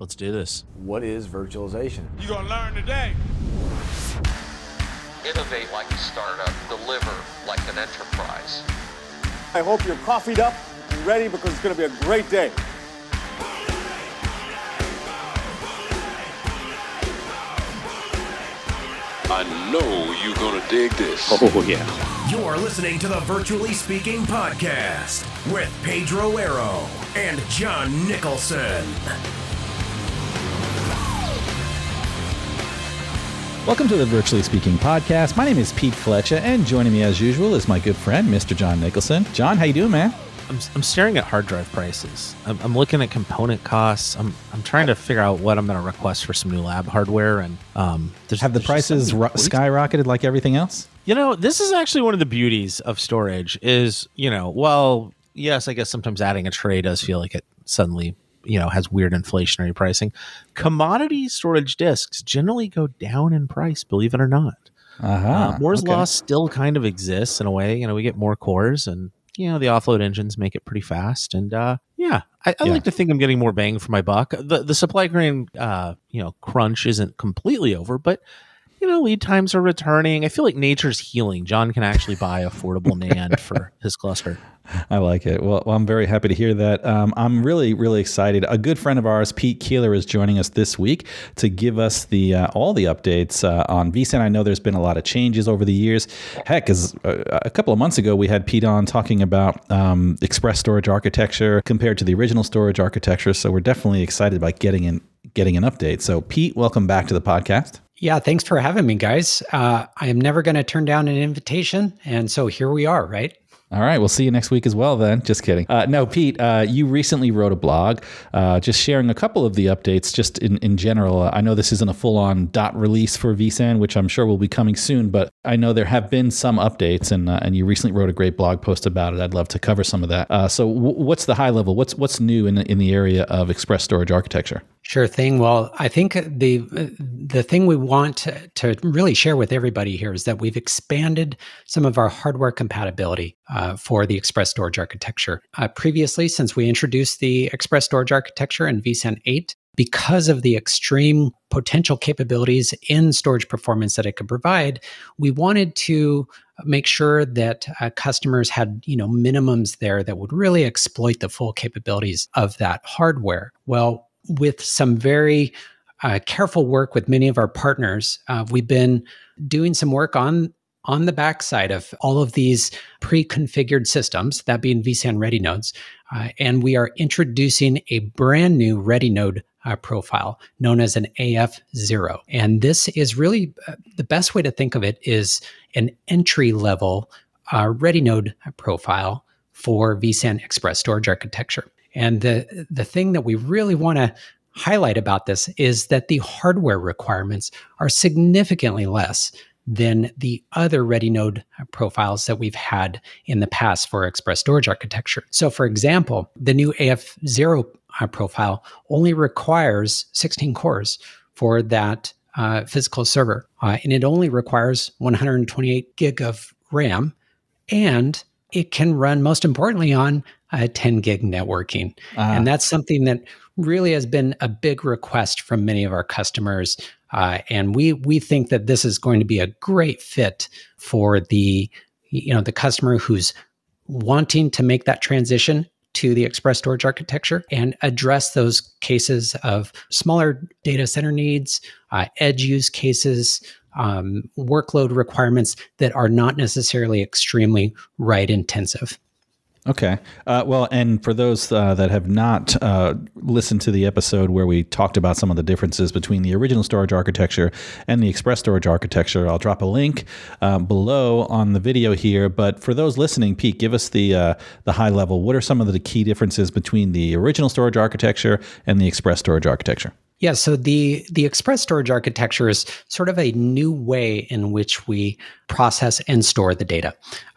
Let's do this. What is virtualization? You're going to learn today. Innovate like a startup, deliver like an enterprise. I hope you're coffeeed up and ready because it's going to be a great day. I know you're gonna dig this. Oh, oh, yeah. You're listening to the Virtually Speaking Podcast with Pedro Arrow and John Nicholson. Welcome to the Virtually Speaking Podcast. My name is Pete Flecha, and joining me as usual is my good friend, Mr. John Nicholson. John, how you doing, man? I'm, I'm staring at hard drive prices. I'm, I'm looking at component costs. I'm, I'm trying to figure out what I'm going to request for some new lab hardware. And um, there's, Have the prices ro- skyrocketed like everything else? You know, this is actually one of the beauties of storage. Is you know, well, yes, I guess sometimes adding a tray does feel like it suddenly you know has weird inflationary pricing. Commodity storage disks generally go down in price, believe it or not. Uh-huh. Uh, Moore's okay. law still kind of exists in a way. You know, we get more cores and you know the offload engines make it pretty fast and uh yeah i, I Yeah. like to think i'm getting more bang for my buck the the supply chain uh you know crunch isn't completely over but you know lead times are returning i feel like nature's healing john can actually buy affordable nand for his cluster I like it. Well, well, I'm very happy to hear that. Um, I'm really, really excited. A good friend of ours, Pete Koehler, is joining us this week to give us the uh, all the updates uh, on vSAN. I know there's been a lot of changes over the years. Heck, as uh, a couple of months ago, we had Pete on talking about um, express storage architecture compared to the original storage architecture. So we're definitely excited about getting in getting an update. So, Pete, welcome back to the podcast. Yeah, thanks for having me, guys. Uh, I am never going to turn down an invitation. And so here we are, right? All right, we'll see you next week as well. Then, just kidding. Uh, no, Pete, uh, you recently wrote a blog, uh, just sharing a couple of the updates, just in in general. Uh, I know this isn't a full on dot release for vSAN, which I'm sure will be coming soon, but I know there have been some updates, and uh, and you recently wrote a great blog post about it. I'd love to cover some of that. Uh, so, w- what's the high level? What's what's new in in the area of express storage architecture? Sure thing. Well, I think the the thing we want to, to really share with everybody here is that we've expanded some of our hardware compatibility uh, for the Express Storage architecture. Uh, previously, since we introduced the Express Storage architecture in vSAN 8, because of the extreme potential capabilities in storage performance that it could provide, we wanted to make sure that uh, customers had you know minimums there that would really exploit the full capabilities of that hardware. Well, with some very uh, careful work with many of our partners, uh, we've been doing some work on on the backside of all of these pre-configured systems, that being vSAN Ready nodes, uh, and we are introducing a brand new Ready node uh, profile known as an AF0. And this is really uh, the best way to think of it is an entry level uh, Ready node profile for vSAN Express Storage architecture. And the the thing that we really want to highlight about this is that the hardware requirements are significantly less than the other ready node profiles that we've had in the past for express storage architecture. So, for example, the new AF0 uh, profile only requires 16 cores for that uh, physical server, uh, and it only requires 128 gig of RAM, and it can run, most importantly, on uh, 10 gig networking. Ah. And that's something that really has been a big request from many of our customers. Uh, and we we think that this is going to be a great fit for the you know the customer who's wanting to make that transition to the express storage architecture and address those cases of smaller data center needs, uh, edge use cases, um, workload requirements that are not necessarily extremely write intensive. Okay. Uh, well, and for those uh, that have not uh, listened to the episode where we talked about some of the differences between the original storage architecture and the express storage architecture, I'll drop a link um, below on the video here. But for those listening, Pete, give us the uh, the high level. What are some of the key differences between the original storage architecture and the express storage architecture? Yeah, so the the express storage architecture is sort of a new way in which we process and store the data,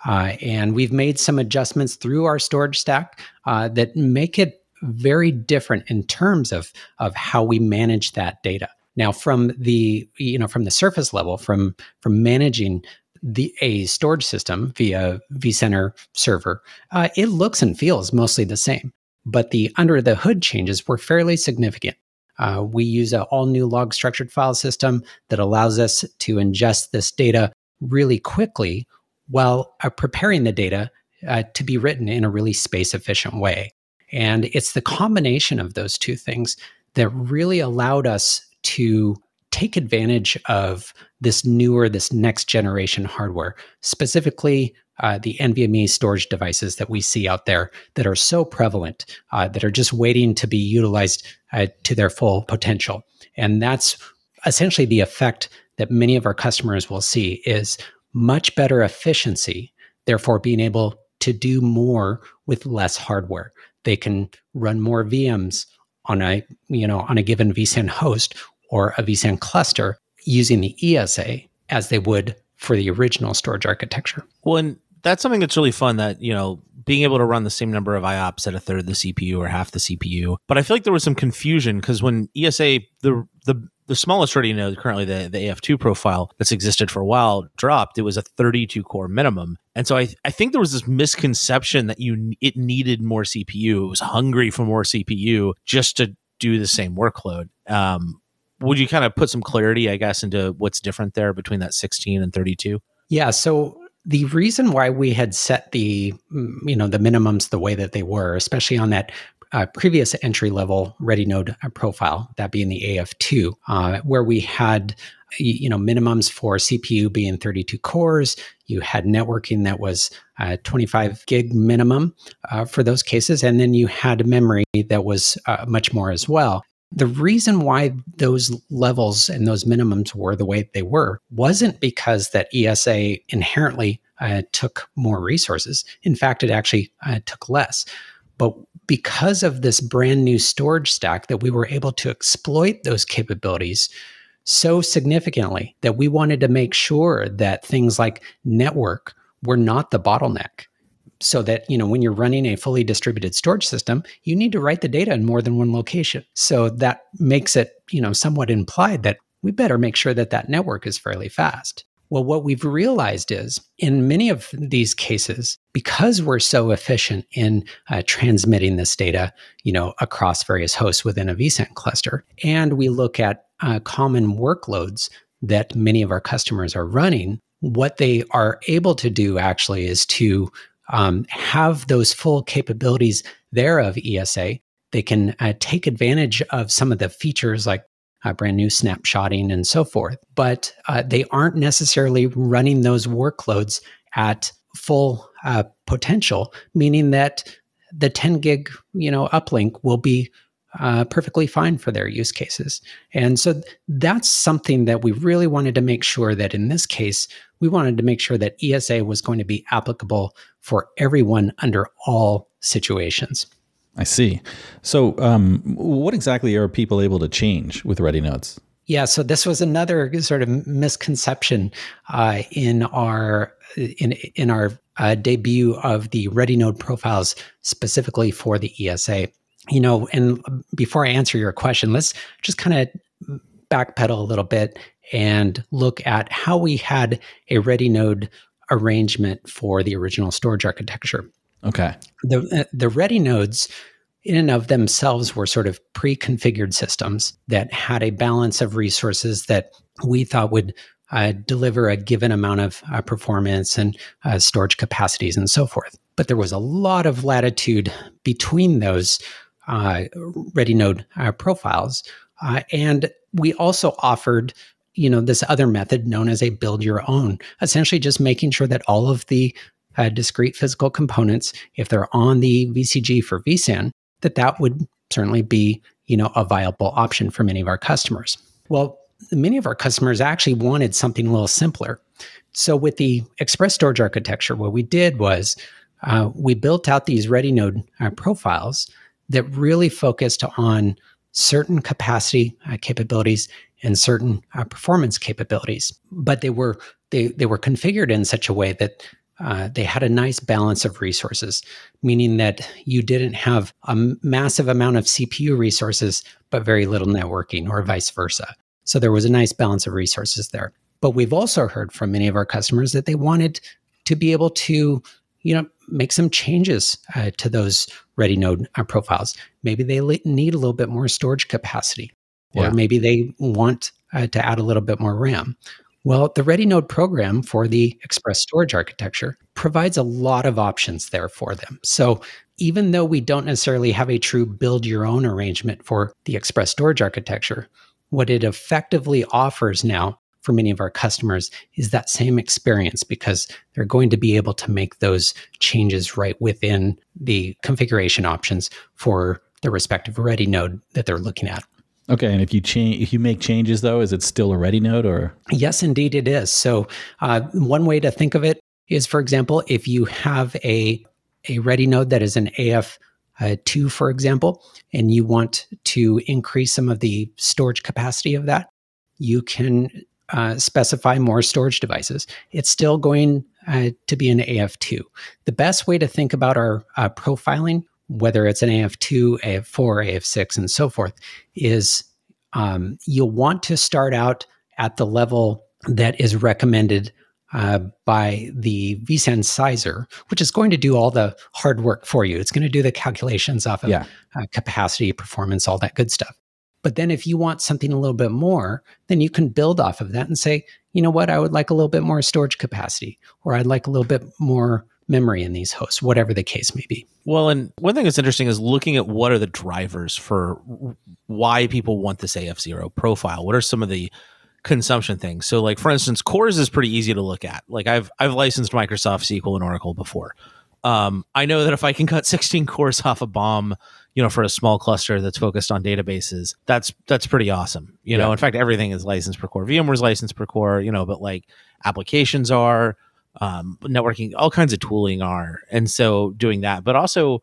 uh, and we've made some adjustments through our storage stack uh, that make it very different in terms of of how we manage that data. Now, from the you know from the surface level, from from managing the a storage system via vCenter server, uh, it looks and feels mostly the same, but the under the hood changes were fairly significant. Uh, we use an all new log structured file system that allows us to ingest this data really quickly while uh, preparing the data uh, to be written in a really space efficient way. And it's the combination of those two things that really allowed us to take advantage of this newer, this next generation hardware, specifically uh, the NVMe storage devices that we see out there that are so prevalent, uh, that are just waiting to be utilized uh, to their full potential. And that's essentially the effect that many of our customers will see is much better efficiency, therefore being able to do more with less hardware. They can run more VMs on a you know on a given vSAN host or a vSAN cluster using the ESA as they would for the original storage architecture. Well, and that's something that's really fun that, you know, being able to run the same number of IOPS at a third of the CPU or half the CPU. But I feel like there was some confusion because when ESA, the the the smallest ready node currently the, the AF2 profile that's existed for a while dropped, it was a 32 core minimum. And so I, I think there was this misconception that you it needed more CPU. It was hungry for more CPU just to do the same workload. Um, would you kind of put some clarity, I guess, into what's different there between that 16 and 32? Yeah. So the reason why we had set the mm, you know the minimums the way that they were, especially on that uh, previous entry level ready node uh, profile, that being the AF2, uh, where we had you know minimums for CPU being 32 cores. You had networking that was uh, 25 gig minimum uh, for those cases, and then you had memory that was uh, much more as well. The reason why those levels and those minimums were the way they were wasn't because that ESA inherently uh, took more resources. In fact, it actually uh, took less. But because of this brand new storage stack, that we were able to exploit those capabilities so significantly that we wanted to make sure that things like network were not the bottleneck so that you know when you're running a fully distributed storage system you need to write the data in more than one location. So that makes it you know somewhat implied that we better make sure that that network is fairly fast. Well what we've realized is in many of these cases because we're so efficient in uh, transmitting this data you know across various hosts within a vSAN cluster and we look at uh, common workloads that many of our customers are running what they are able to do actually is to um, have those full capabilities there of ESA. They can uh, take advantage of some of the features like uh, brand new snapshotting and so forth, but uh, they aren't necessarily running those workloads at full uh, potential, meaning that the 10 gig you know uplink will be uh, perfectly fine for their use cases. And so that's something that we really wanted to make sure that in this case, we wanted to make sure that ESA was going to be applicable for everyone under all situations. I see. So, um, what exactly are people able to change with Ready Nodes? Yeah, so this was another sort of misconception uh, in our in in our uh, debut of the Ready Node profiles specifically for the ESA you know, and before I answer your question, let's just kind of backpedal a little bit and look at how we had a ready node arrangement for the original storage architecture. Okay. The uh, the ready nodes in and of themselves were sort of pre-configured systems that had a balance of resources that we thought would uh, deliver a given amount of uh, performance and uh, storage capacities and so forth. But there was a lot of latitude between those uh, ready node uh, profiles. Uh, and we also offered you know this other method known as a build your own essentially just making sure that all of the uh, discrete physical components if they're on the vcg for vsan that that would certainly be you know a viable option for many of our customers well many of our customers actually wanted something a little simpler so with the express storage architecture what we did was uh, we built out these ready node uh, profiles that really focused on certain capacity uh, capabilities and certain uh, performance capabilities. But they were they, they were configured in such a way that uh, they had a nice balance of resources meaning that you didn't have a massive amount of cpu resources but very little networking or vice versa. So there was a nice balance of resources there. But we've also heard from many of our customers that they wanted to be able to you know make some changes uh, to those ready node uh, profiles maybe they need a little bit more storage capacity or Yeah. maybe they want uh, to add a little bit more RAM. Well, the Ready Node program for the Express Storage architecture provides a lot of options there for them. So even though we don't necessarily have a true build your own arrangement for the Express Storage architecture, what it effectively offers now for many of our customers is that same experience because they're going to be able to make those changes right within the configuration options for the respective ready node that they're looking at. Okay, and if you change, if you make changes though, is it still a ready node or? Yes, indeed, it is. So, uh, one way to think of it is, for example, if you have a a ready node that is an AF uh, two, for example, and you want to increase some of the storage capacity of that, you can uh, specify more storage devices. It's still going uh, to be an AF2. The best way to think about our uh, profiling, whether it's an AF2, AF4, AF6, and so forth, is um, you'll want to start out at the level that is recommended uh, by the vSAN sizer, which is going to do all the hard work for you. It's going to do the calculations off of Yeah. uh, capacity, performance, all that good stuff. But then if you want something a little bit more, then you can build off of that and say, you know what, I would like a little bit more storage capacity, or I'd like a little bit more memory in these hosts, whatever the case may be. Well, and one thing that's interesting is looking at what are the drivers for why people want this AF0 profile. What are some of the consumption things? So, like for instance, cores is pretty easy to look at. Like I've I've licensed Microsoft SQL and Oracle before. Um, I know that if I can cut 16 cores off a BOM, you know, for a small cluster that's focused on databases, that's that's pretty awesome. You know, in fact, everything is licensed per core. VMware's licensed per core. You know, but like applications are, um, networking, all kinds of tooling are, and so doing that, but also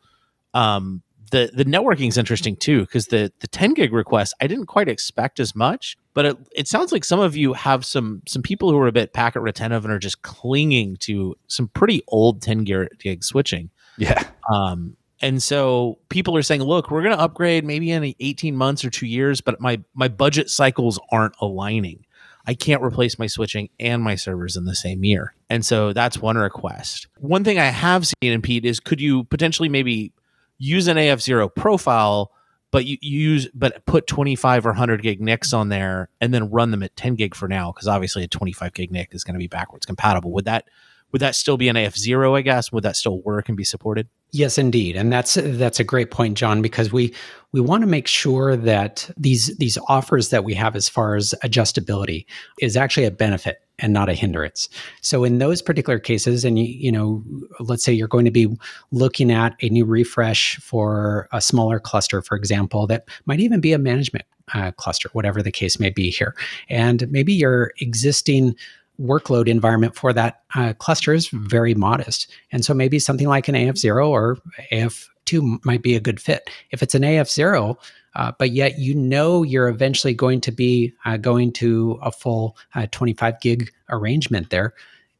um, the the networking is interesting too because the the 10 gig request I didn't quite expect as much, but it, it sounds like some of you have some some people who are a bit packet retentive and are just clinging to some pretty old 10 gig, gig switching. Yeah. Um, and so people are saying, look, we're going to upgrade maybe in 18 months or two years, but my my budget cycles aren't aligning. I can't replace my switching and my servers in the same year. And so that's one request. One thing I have seen in Pete is could you potentially maybe use an AF0 profile, but you use but put 25 or 100 gig NICs on there and then run them at 10 gig for now because obviously a 25 gig NIC is going to be backwards compatible. Would that would that still be an AF0, I guess? Would that still work and be supported? Yes, indeed, and that's that's a great point, John, because we we want to make sure that these these offers that we have as far as adjustability is actually a benefit and not a hindrance. So in those particular cases, and you you know, let's say you're going to be looking at a new refresh for a smaller cluster, for example, that might even be a management uh, cluster, whatever the case may be here, and maybe your existing workload environment for that uh, cluster is very modest. And so maybe something like an AF0 or AF2 might be a good fit. If it's an AF0, uh, but yet you know you're eventually going to be uh, going to a full uh, 25 gig arrangement there,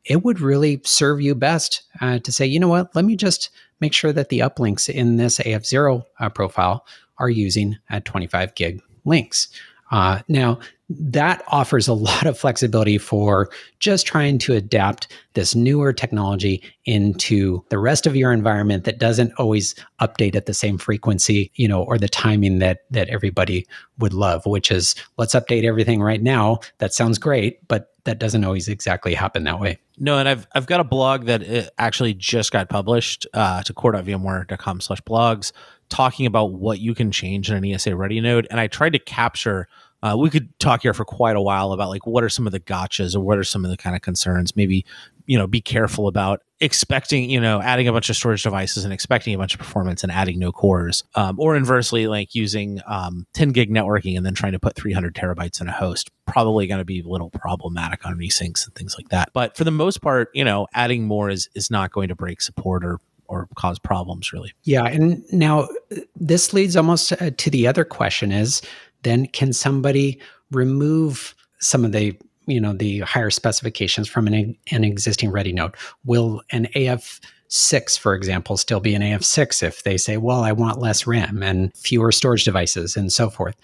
it would really serve you best uh, to say, you know what, let me just make sure that the uplinks in this AF0 uh, profile are using uh, 25 gig links. Uh, now, that offers a lot of flexibility for just trying to adapt this newer technology into the rest of your environment that doesn't always update at the same frequency, you know, or the timing that that everybody would love, which is let's update everything right now. That sounds great, but that doesn't always exactly happen that way. No, and I've I've got a blog that uh, actually just got published uh, to core.vmware.com slash blogs talking about what you can change in an ESA ready node. And I tried to capture uh, we could talk here for quite a while about like what are some of the gotchas or what are some of the kind of concerns maybe you know be careful about expecting you know adding a bunch of storage devices and expecting a bunch of performance and adding no cores um, or inversely like using um, 10 gig networking and then trying to put 300 terabytes in a host probably going to be a little problematic on resyncs and things like that but for the most part you know adding more is is not going to break support or or cause problems really. Yeah, and now this leads almost uh, to the other question is then can somebody remove some of the you know the higher specifications from an, an existing ready node will an af6 for example still be an af6 if they say well i want less ram and fewer storage devices and so forth?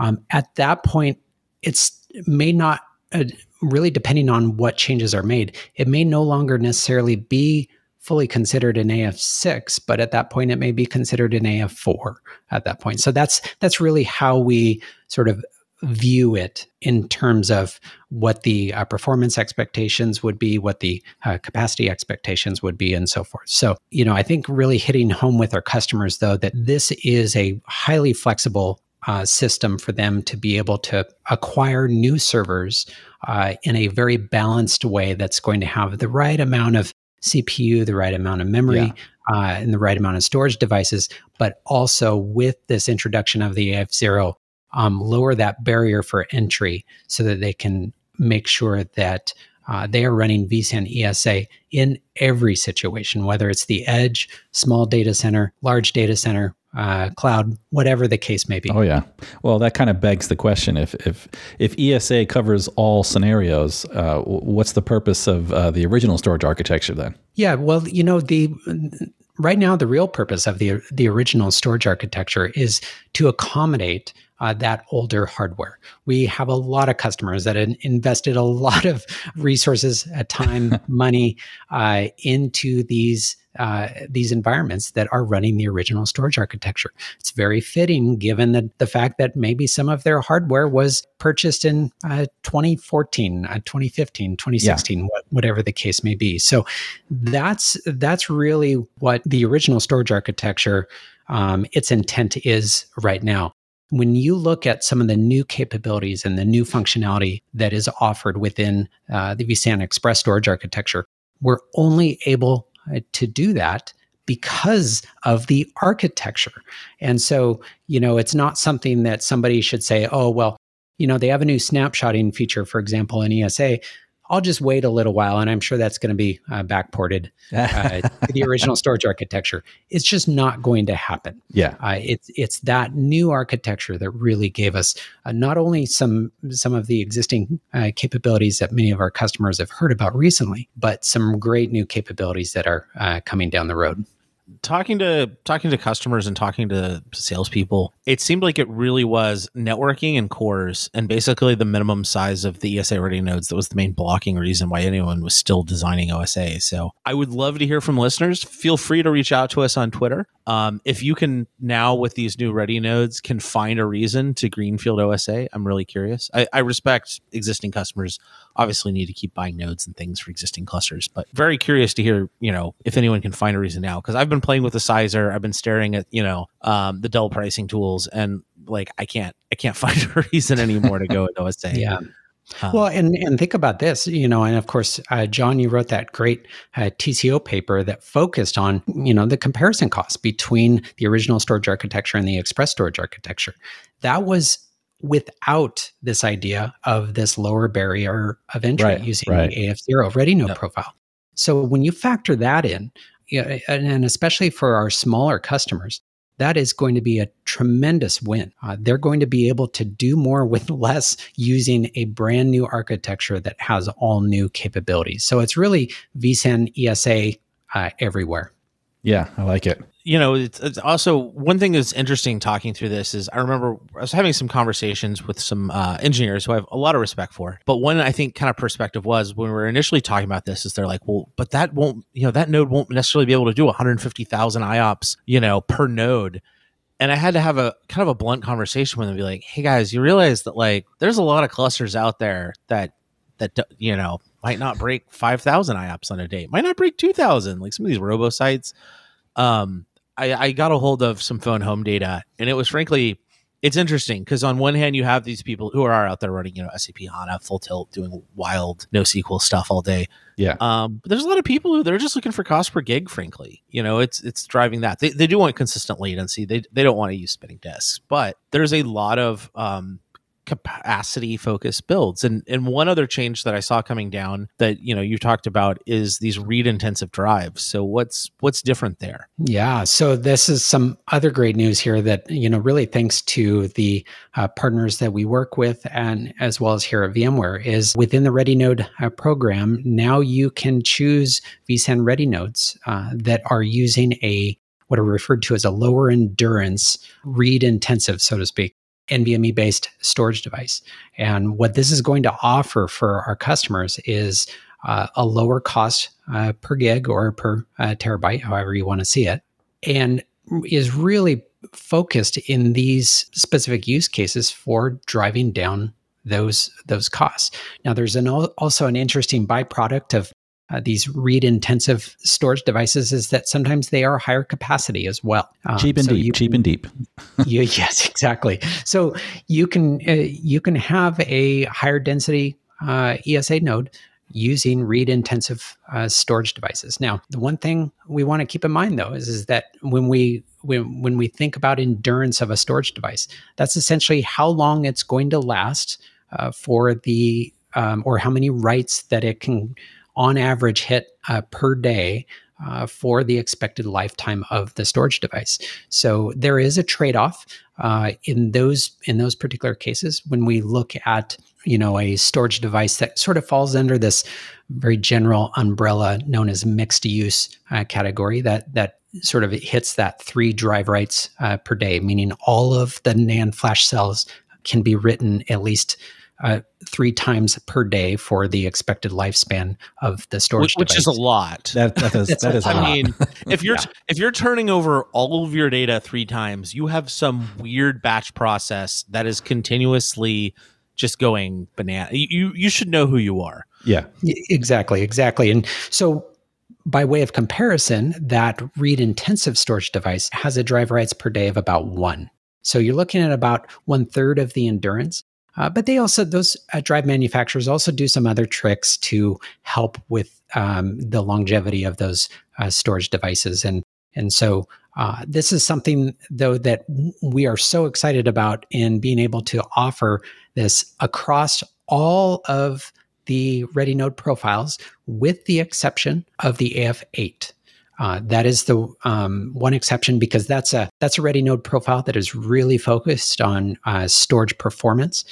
Um, at that point it's may not uh, really depending on what changes are made it may no longer necessarily be fully considered an AF6, but at that point it may be considered an AF4 at that point. So that's that's really how we sort of view it in terms of what the uh, performance expectations would be, what the uh, capacity expectations would be, and so forth. So, you know, I think really hitting home with our customers, though, that this is a highly flexible uh, system for them to be able to acquire new servers uh, in a very balanced way that's going to have the right amount of CPU, the right amount of memory, Yeah. uh, and the right amount of storage devices, but also with this introduction of the AF0, um, lower that barrier for entry so that they can make sure that uh, they are running vSAN ESA in every situation, whether it's the edge, small data center, large data center, uh, cloud, whatever the case may be. Oh yeah. Well, that kind of begs the question: if if if ESA covers all scenarios, uh, what's the purpose of uh, the original storage architecture then? Yeah, well, you know, the right now the real purpose of the the original storage architecture is to accommodate uh, that older hardware. We have a lot of customers that in- invested a lot of resources, uh, time, money uh, into these uh, these environments that are running the original storage architecture. It's very fitting given the, the fact that maybe some of their hardware was purchased in uh, 2014, uh, 2015, 2016, what, whatever the case may be. So that's that's really what the original storage architecture, um, its intent is right now. When you look at some of the new capabilities and the new functionality that is offered within uh, the vSAN Express storage architecture, we're only able Uh, to do that because of the architecture. And so, you know, it's not something that somebody should say, oh, well, you know, they have a new snapshotting feature, for example, in ESA. I'll just wait a little while, and I'm sure that's going to be uh, backported uh, to the original storage architecture. It's just not going to happen. Yeah. Uh, it's it's that new architecture that really gave us uh, not only some some of the existing uh, capabilities that many of our customers have heard about recently, but some great new capabilities that are uh, coming down the road. Talking to talking to customers and talking to salespeople, it seemed like it really was networking and cores, and basically the minimum size of the ESA ready nodes that was the main blocking reason why anyone was still designing OSA. So I would love to hear from listeners. Feel free to reach out to us on Twitter. Um, if you can now with these new ready nodes can find a reason to greenfield OSA, I'm really curious. I, I respect existing customers obviously need to keep buying nodes and things for existing clusters. But very curious to hear, you know, if anyone can find a reason now because I've been playing with the sizer, I've been staring at, you know, um, the Dell pricing tools, and like I can't, I can't find a reason anymore to go with OSA. Yeah. Um, Well, and and think about this, you know, and of course, uh, John, you wrote that great uh, TCO paper that focused on, you know, the comparison costs between the original storage architecture and the express storage architecture. That was without this idea of this lower barrier of entry Right, using right. the AF0 ready node Yep. profile. So when you factor that in, and, and especially for our smaller customers, that is going to be a tremendous win. Uh, they're going to be able to do more with less using a brand new architecture that has all new capabilities. So it's really vSAN ESA uh, everywhere. Yeah, I like it. You know, it's, it's also one thing that's interesting talking through this is I remember I was having some conversations with some uh, engineers who I have a lot of respect for. But one I think kind of perspective was when we were initially talking about this is they're like, well, but that won't, you know, that node won't necessarily be able to do 150,000 IOPS, you know, per node. And I had to have a kind of a blunt conversation with them, be like, hey guys, you realize that like there's a lot of clusters out there that that you know might not break 5,000 IOPS on a day, might not break 2,000. Like some of these robo sites. Um, I, I got a hold of some phone home data, and it was frankly, it's interesting because on one hand you have these people who are out there running, you know, SAP HANA full tilt, doing wild NoSQL stuff all day. Yeah. Um, but there's a lot of people who they're just looking for cost per gig. Frankly, you know, it's it's driving that. They, they do want consistent latency. They they don't want to use spinning disks, but there's a lot of um, capacity focused builds. And and one other change that I saw coming down that you know you talked about is these read intensive drives. So what's what's different there? Yeah. So this is some other great news here that, you know, really thanks to the uh, partners that we work with and as well as here at VMware is within the Ready Node uh, program, now you can choose vSAN Ready Nodes uh, that are using a what are referred to as a lower endurance read intensive, so to speak. NVMe based storage device. And what this is going to offer for our customers is uh, a lower cost uh, per gig or per uh, terabyte, however you want to see it, and is really focused in these specific use cases for driving down those those costs. Now, there's an also an interesting byproduct of uh, these read intensive storage devices is that sometimes they are higher capacity as well. Um, cheap and so deep. cheap and deep. you, yes, exactly. So you can uh, you can have a higher density uh, ESA node using read intensive uh, storage devices. Now, the one thing we want to keep in mind though is, is that when we when, when we think about endurance of a storage device, that's essentially how long it's going to last uh, for the um, or how many writes that it can on average hit uh, per day uh, for the expected lifetime of the storage device. So there is a trade-off uh, in those in those particular cases when we look at you know a storage device that sort of falls under this very general umbrella known as mixed use uh, category that that sort of hits that three drive writes uh, per day, meaning all of the NAND flash cells can be written at least uh, three times per day for the expected lifespan of the storage, which, which is a lot. That, that is that is. I mean, if you're yeah. if you're turning over all of your data three times, you have some weird batch process that is continuously just going banana. You you should know who you are. Yeah, exactly, exactly. And so by way of comparison, that read intensive storage device has a drive writes per day of about one. So you're looking at about one third of the endurance. Uh, but they also, those uh, drive manufacturers also do some other tricks to help with um, the longevity of those uh, storage devices. And, and so uh, this is something, though, that we are so excited about in being able to offer this across all of the Ready Node profiles, with the exception of the AF8. Uh, that is the um, one exception because that's a that's a ready node profile that is really focused on uh, storage performance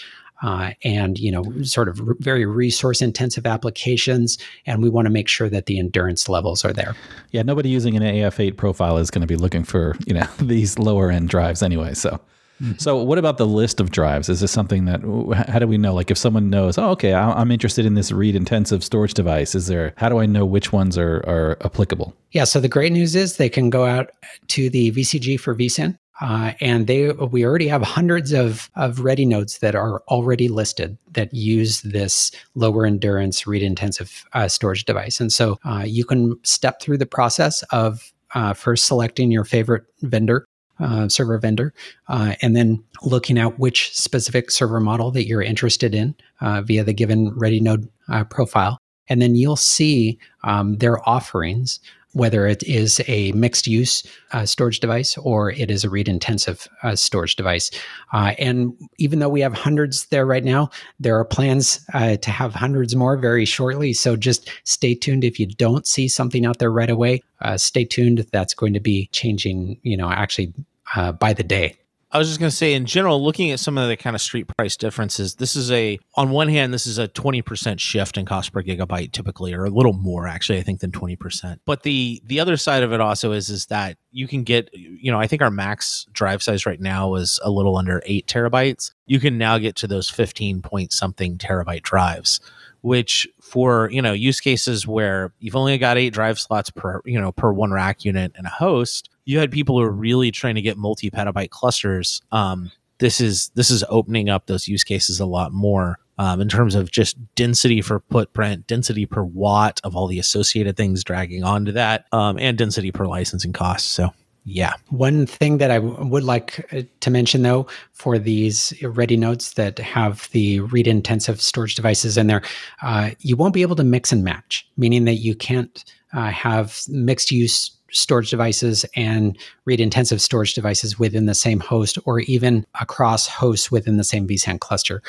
uh, and you know sort of very resource intensive applications and we want to make sure that the endurance levels are there. Yeah nobody using an af8 profile is going to be looking for you know these lower end drives anyway so Mm-hmm. So, what about the list of drives? Is this something that, how do we know? Like, if someone knows, oh, okay, I'm interested in this read intensive storage device, is there, how do I know which ones are, are applicable? Yeah. So, the great news is they can go out to the VCG for vSAN. Uh, and they we already have hundreds of, of ready nodes that are already listed that use this lower endurance read intensive uh, storage device. And so uh, you can step through the process of uh, first selecting your favorite vendor uh, server vendor, uh, and then looking at which specific server model that you're interested in uh, via the given Ready Node uh, profile. And then you'll see um, their offerings, whether it is a mixed use uh, storage device or it is a read intensive uh, storage device. and even though we have hundreds there right now, there are plans to have hundreds more very shortly. So just stay tuned. If you don't see something out there right away, stay tuned. That's going to be changing, you know, actually uh, by the day. I was just going to say, in general, looking at some of the kind of street price differences, this is a, on one hand, this is a 20% shift in cost per gigabyte typically, or a little more actually, I think, than 20%. But the, the other side of it also is, is that you can get, you know, I think our max drive size right now is a little under eight terabytes. You can now get to those 15 point something terabyte drives which for you know use cases where you've only got eight drive slots per you know per one rack unit and a host you had people who are really trying to get multi petabyte clusters um, this is this is opening up those use cases a lot more um, in terms of just density for footprint, density per watt of all the associated things dragging onto that, um, and density per licensing costs. So yeah. One thing that I w- would like uh, to mention, though, for these ready nodes that have the read intensive storage devices in there, uh, you won't be able to mix and match, meaning that you can't uh, have mixed use storage devices and read intensive storage devices within the same host or even across hosts within the same vSAN cluster.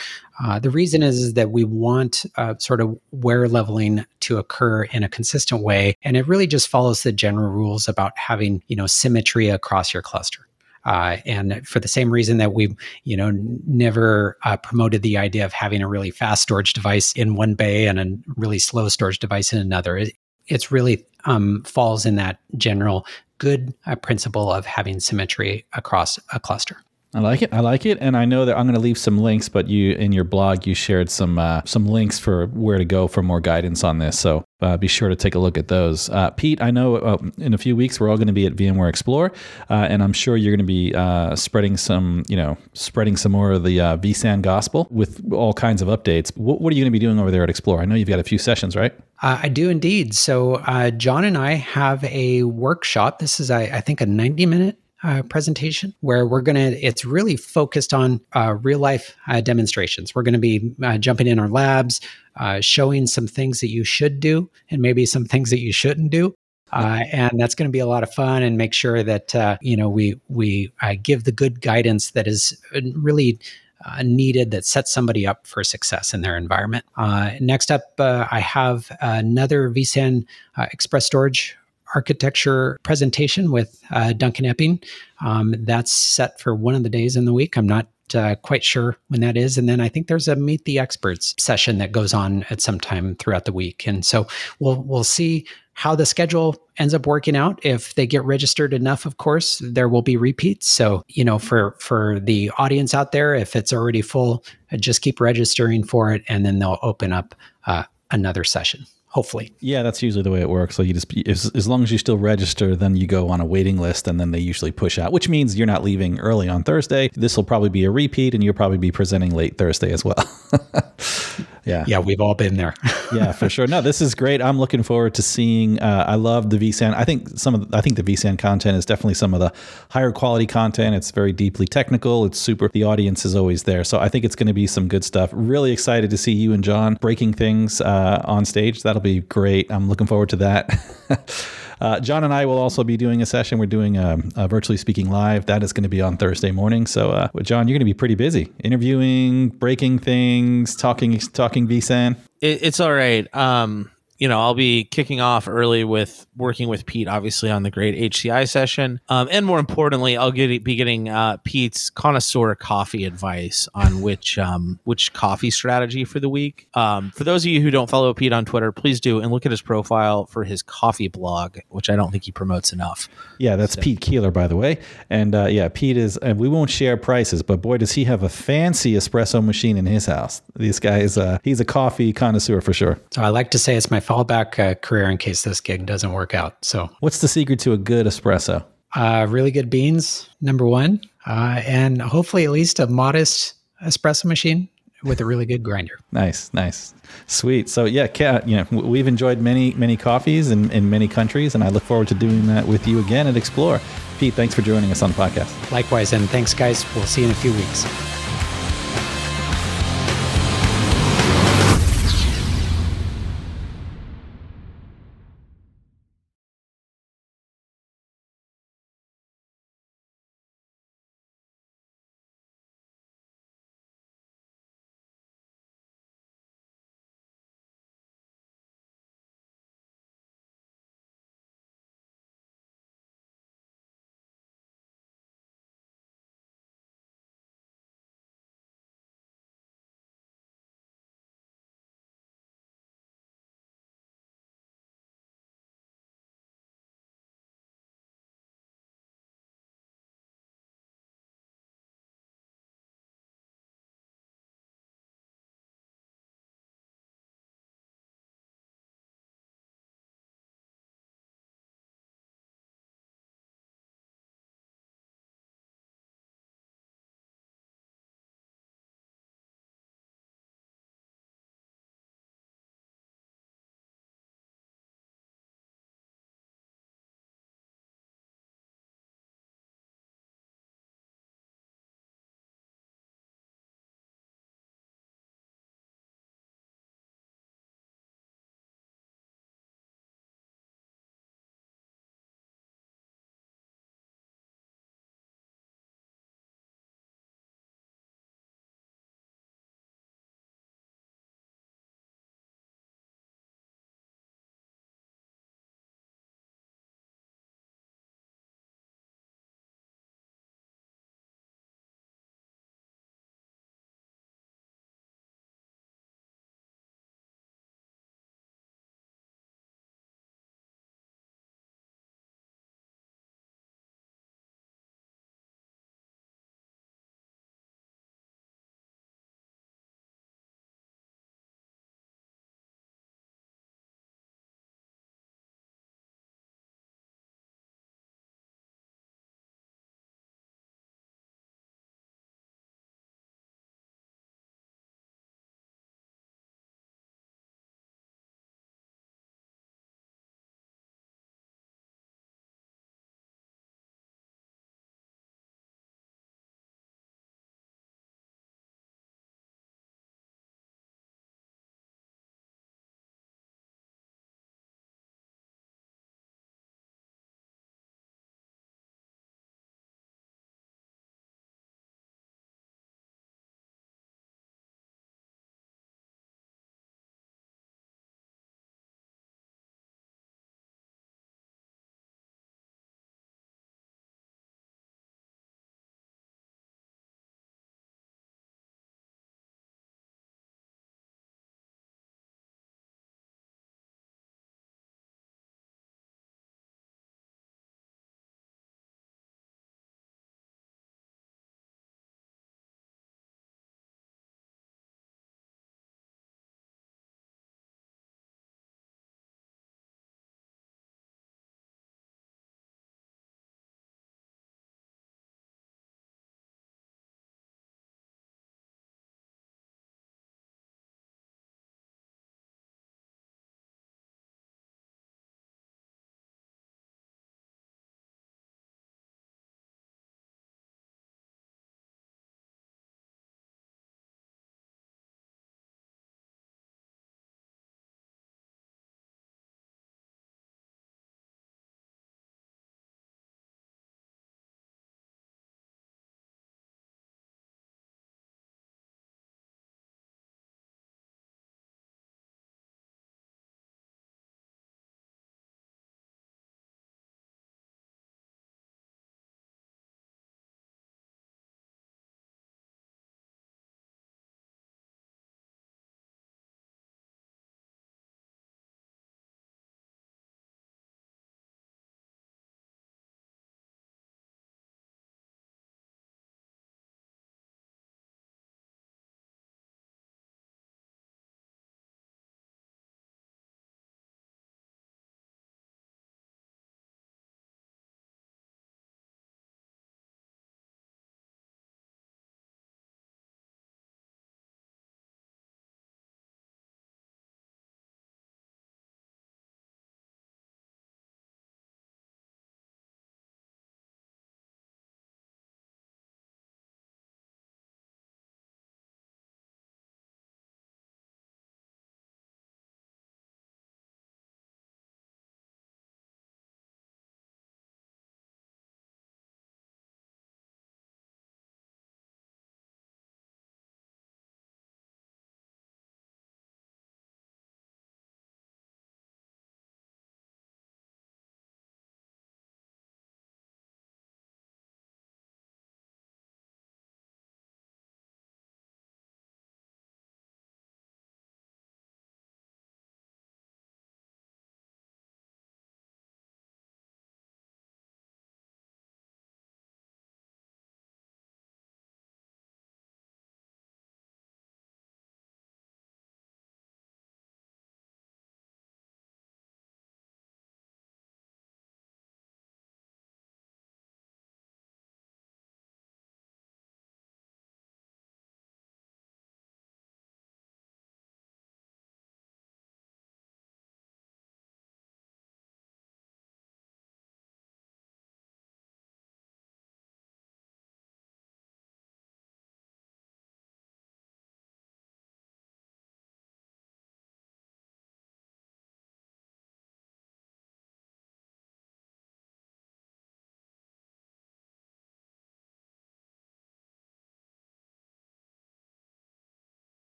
Uh, the reason is, is, that we want uh, sort of wear leveling to occur in a consistent way. And it really just follows the general rules about having, you know, symmetry across your cluster. Uh, and for the same reason that we, you know, never uh, promoted the idea of having a really fast storage device in one bay and a really slow storage device in another, it, it's really um, falls in that general good uh, principle of having symmetry across a cluster. I like it. I like it, and I know that I'm going to leave some links. But you, in your blog, you shared some uh, some links for where to go for more guidance on this. So uh, be sure to take a look at those. Uh, Pete, I know uh, in a few weeks we're all going to be at VMware Explore, uh, and I'm sure you're going to be uh, spreading some, you know, spreading some more of the vSAN gospel with all kinds of updates. What, what, are you going to be doing over there at Explore? I know you've got a few sessions, right? I do indeed. So John and I have a workshop. This is, I, I think, a 90 minute uh, presentation where we're going to, it's really focused on uh, real life uh, demonstrations. We're going to be uh, jumping in our labs, uh, showing some things that you should do and maybe some things that you shouldn't do. Uh, and that's going to be a lot of fun and make sure that you know we we give the good guidance that is really needed that sets somebody up for success in their environment. next up, I have another vSAN Express Storage architecture presentation with uh, Duncan Epping. Um, that's set for one of the days in the week. I'm not uh, quite sure when that is. And then I think there's a Meet the Experts session that goes on at some time throughout the week. And so we'll we'll see how the schedule ends up working out. If they get registered enough, of course, there will be repeats. So you know, for for the audience out there, if it's already full, just keep registering for it, and then they'll open up uh, another session hopefully. Yeah, that's usually the way it works. So you just as, as long as you still register, then you go on a waiting list, and then they usually push out, which means you're not leaving early on Thursday. This will probably be a repeat, and you'll probably be presenting late Thursday as well. Yeah. Yeah, we've all been there. yeah, for sure. No, this is great. I'm looking forward to seeing. Uh, I love the vSAN. I think some of the, I think the vSAN content is definitely some of the higher quality content. It's very deeply technical. It's super. The audience is always there, so I think it's going to be some good stuff. Really excited to see you and John breaking things uh, on stage. That'll be great. I'm looking forward to that. Uh, John and I will also be doing a session. We're doing a, um, a virtually speaking live. That is going to be on Thursday morning. So, uh, John, you're going to be pretty busy interviewing, breaking things, talking, talking vSAN. It, it's all right. Um, you know, I'll be kicking off early with working with Pete, obviously on the great HCI session, um, and more importantly, I'll get be getting uh, Pete's connoisseur coffee advice on which um, which coffee strategy for the week. Um, for those of you who don't follow Pete on Twitter, please do and look at his profile for his coffee blog, which I don't think he promotes enough. Yeah, that's so. Pete Koehler, by the way, and uh, yeah, Pete is. And we won't share prices, but boy, does he have a fancy espresso machine in his house. This guy is uh, he's a coffee connoisseur for sure. So I like to say it's my fallback uh, career in case this gig doesn't work out. So, what's the secret to a good espresso? Uh, really good beans, number one, uh, and hopefully at least a modest espresso machine with a really good grinder. Nice, nice, sweet. So yeah, Kat, you know, we've enjoyed many, many coffees in, in many countries, and I look forward to doing that with you again at Explore. Pete, thanks for joining us on the podcast. Likewise, and thanks, guys. We'll see you in a few weeks.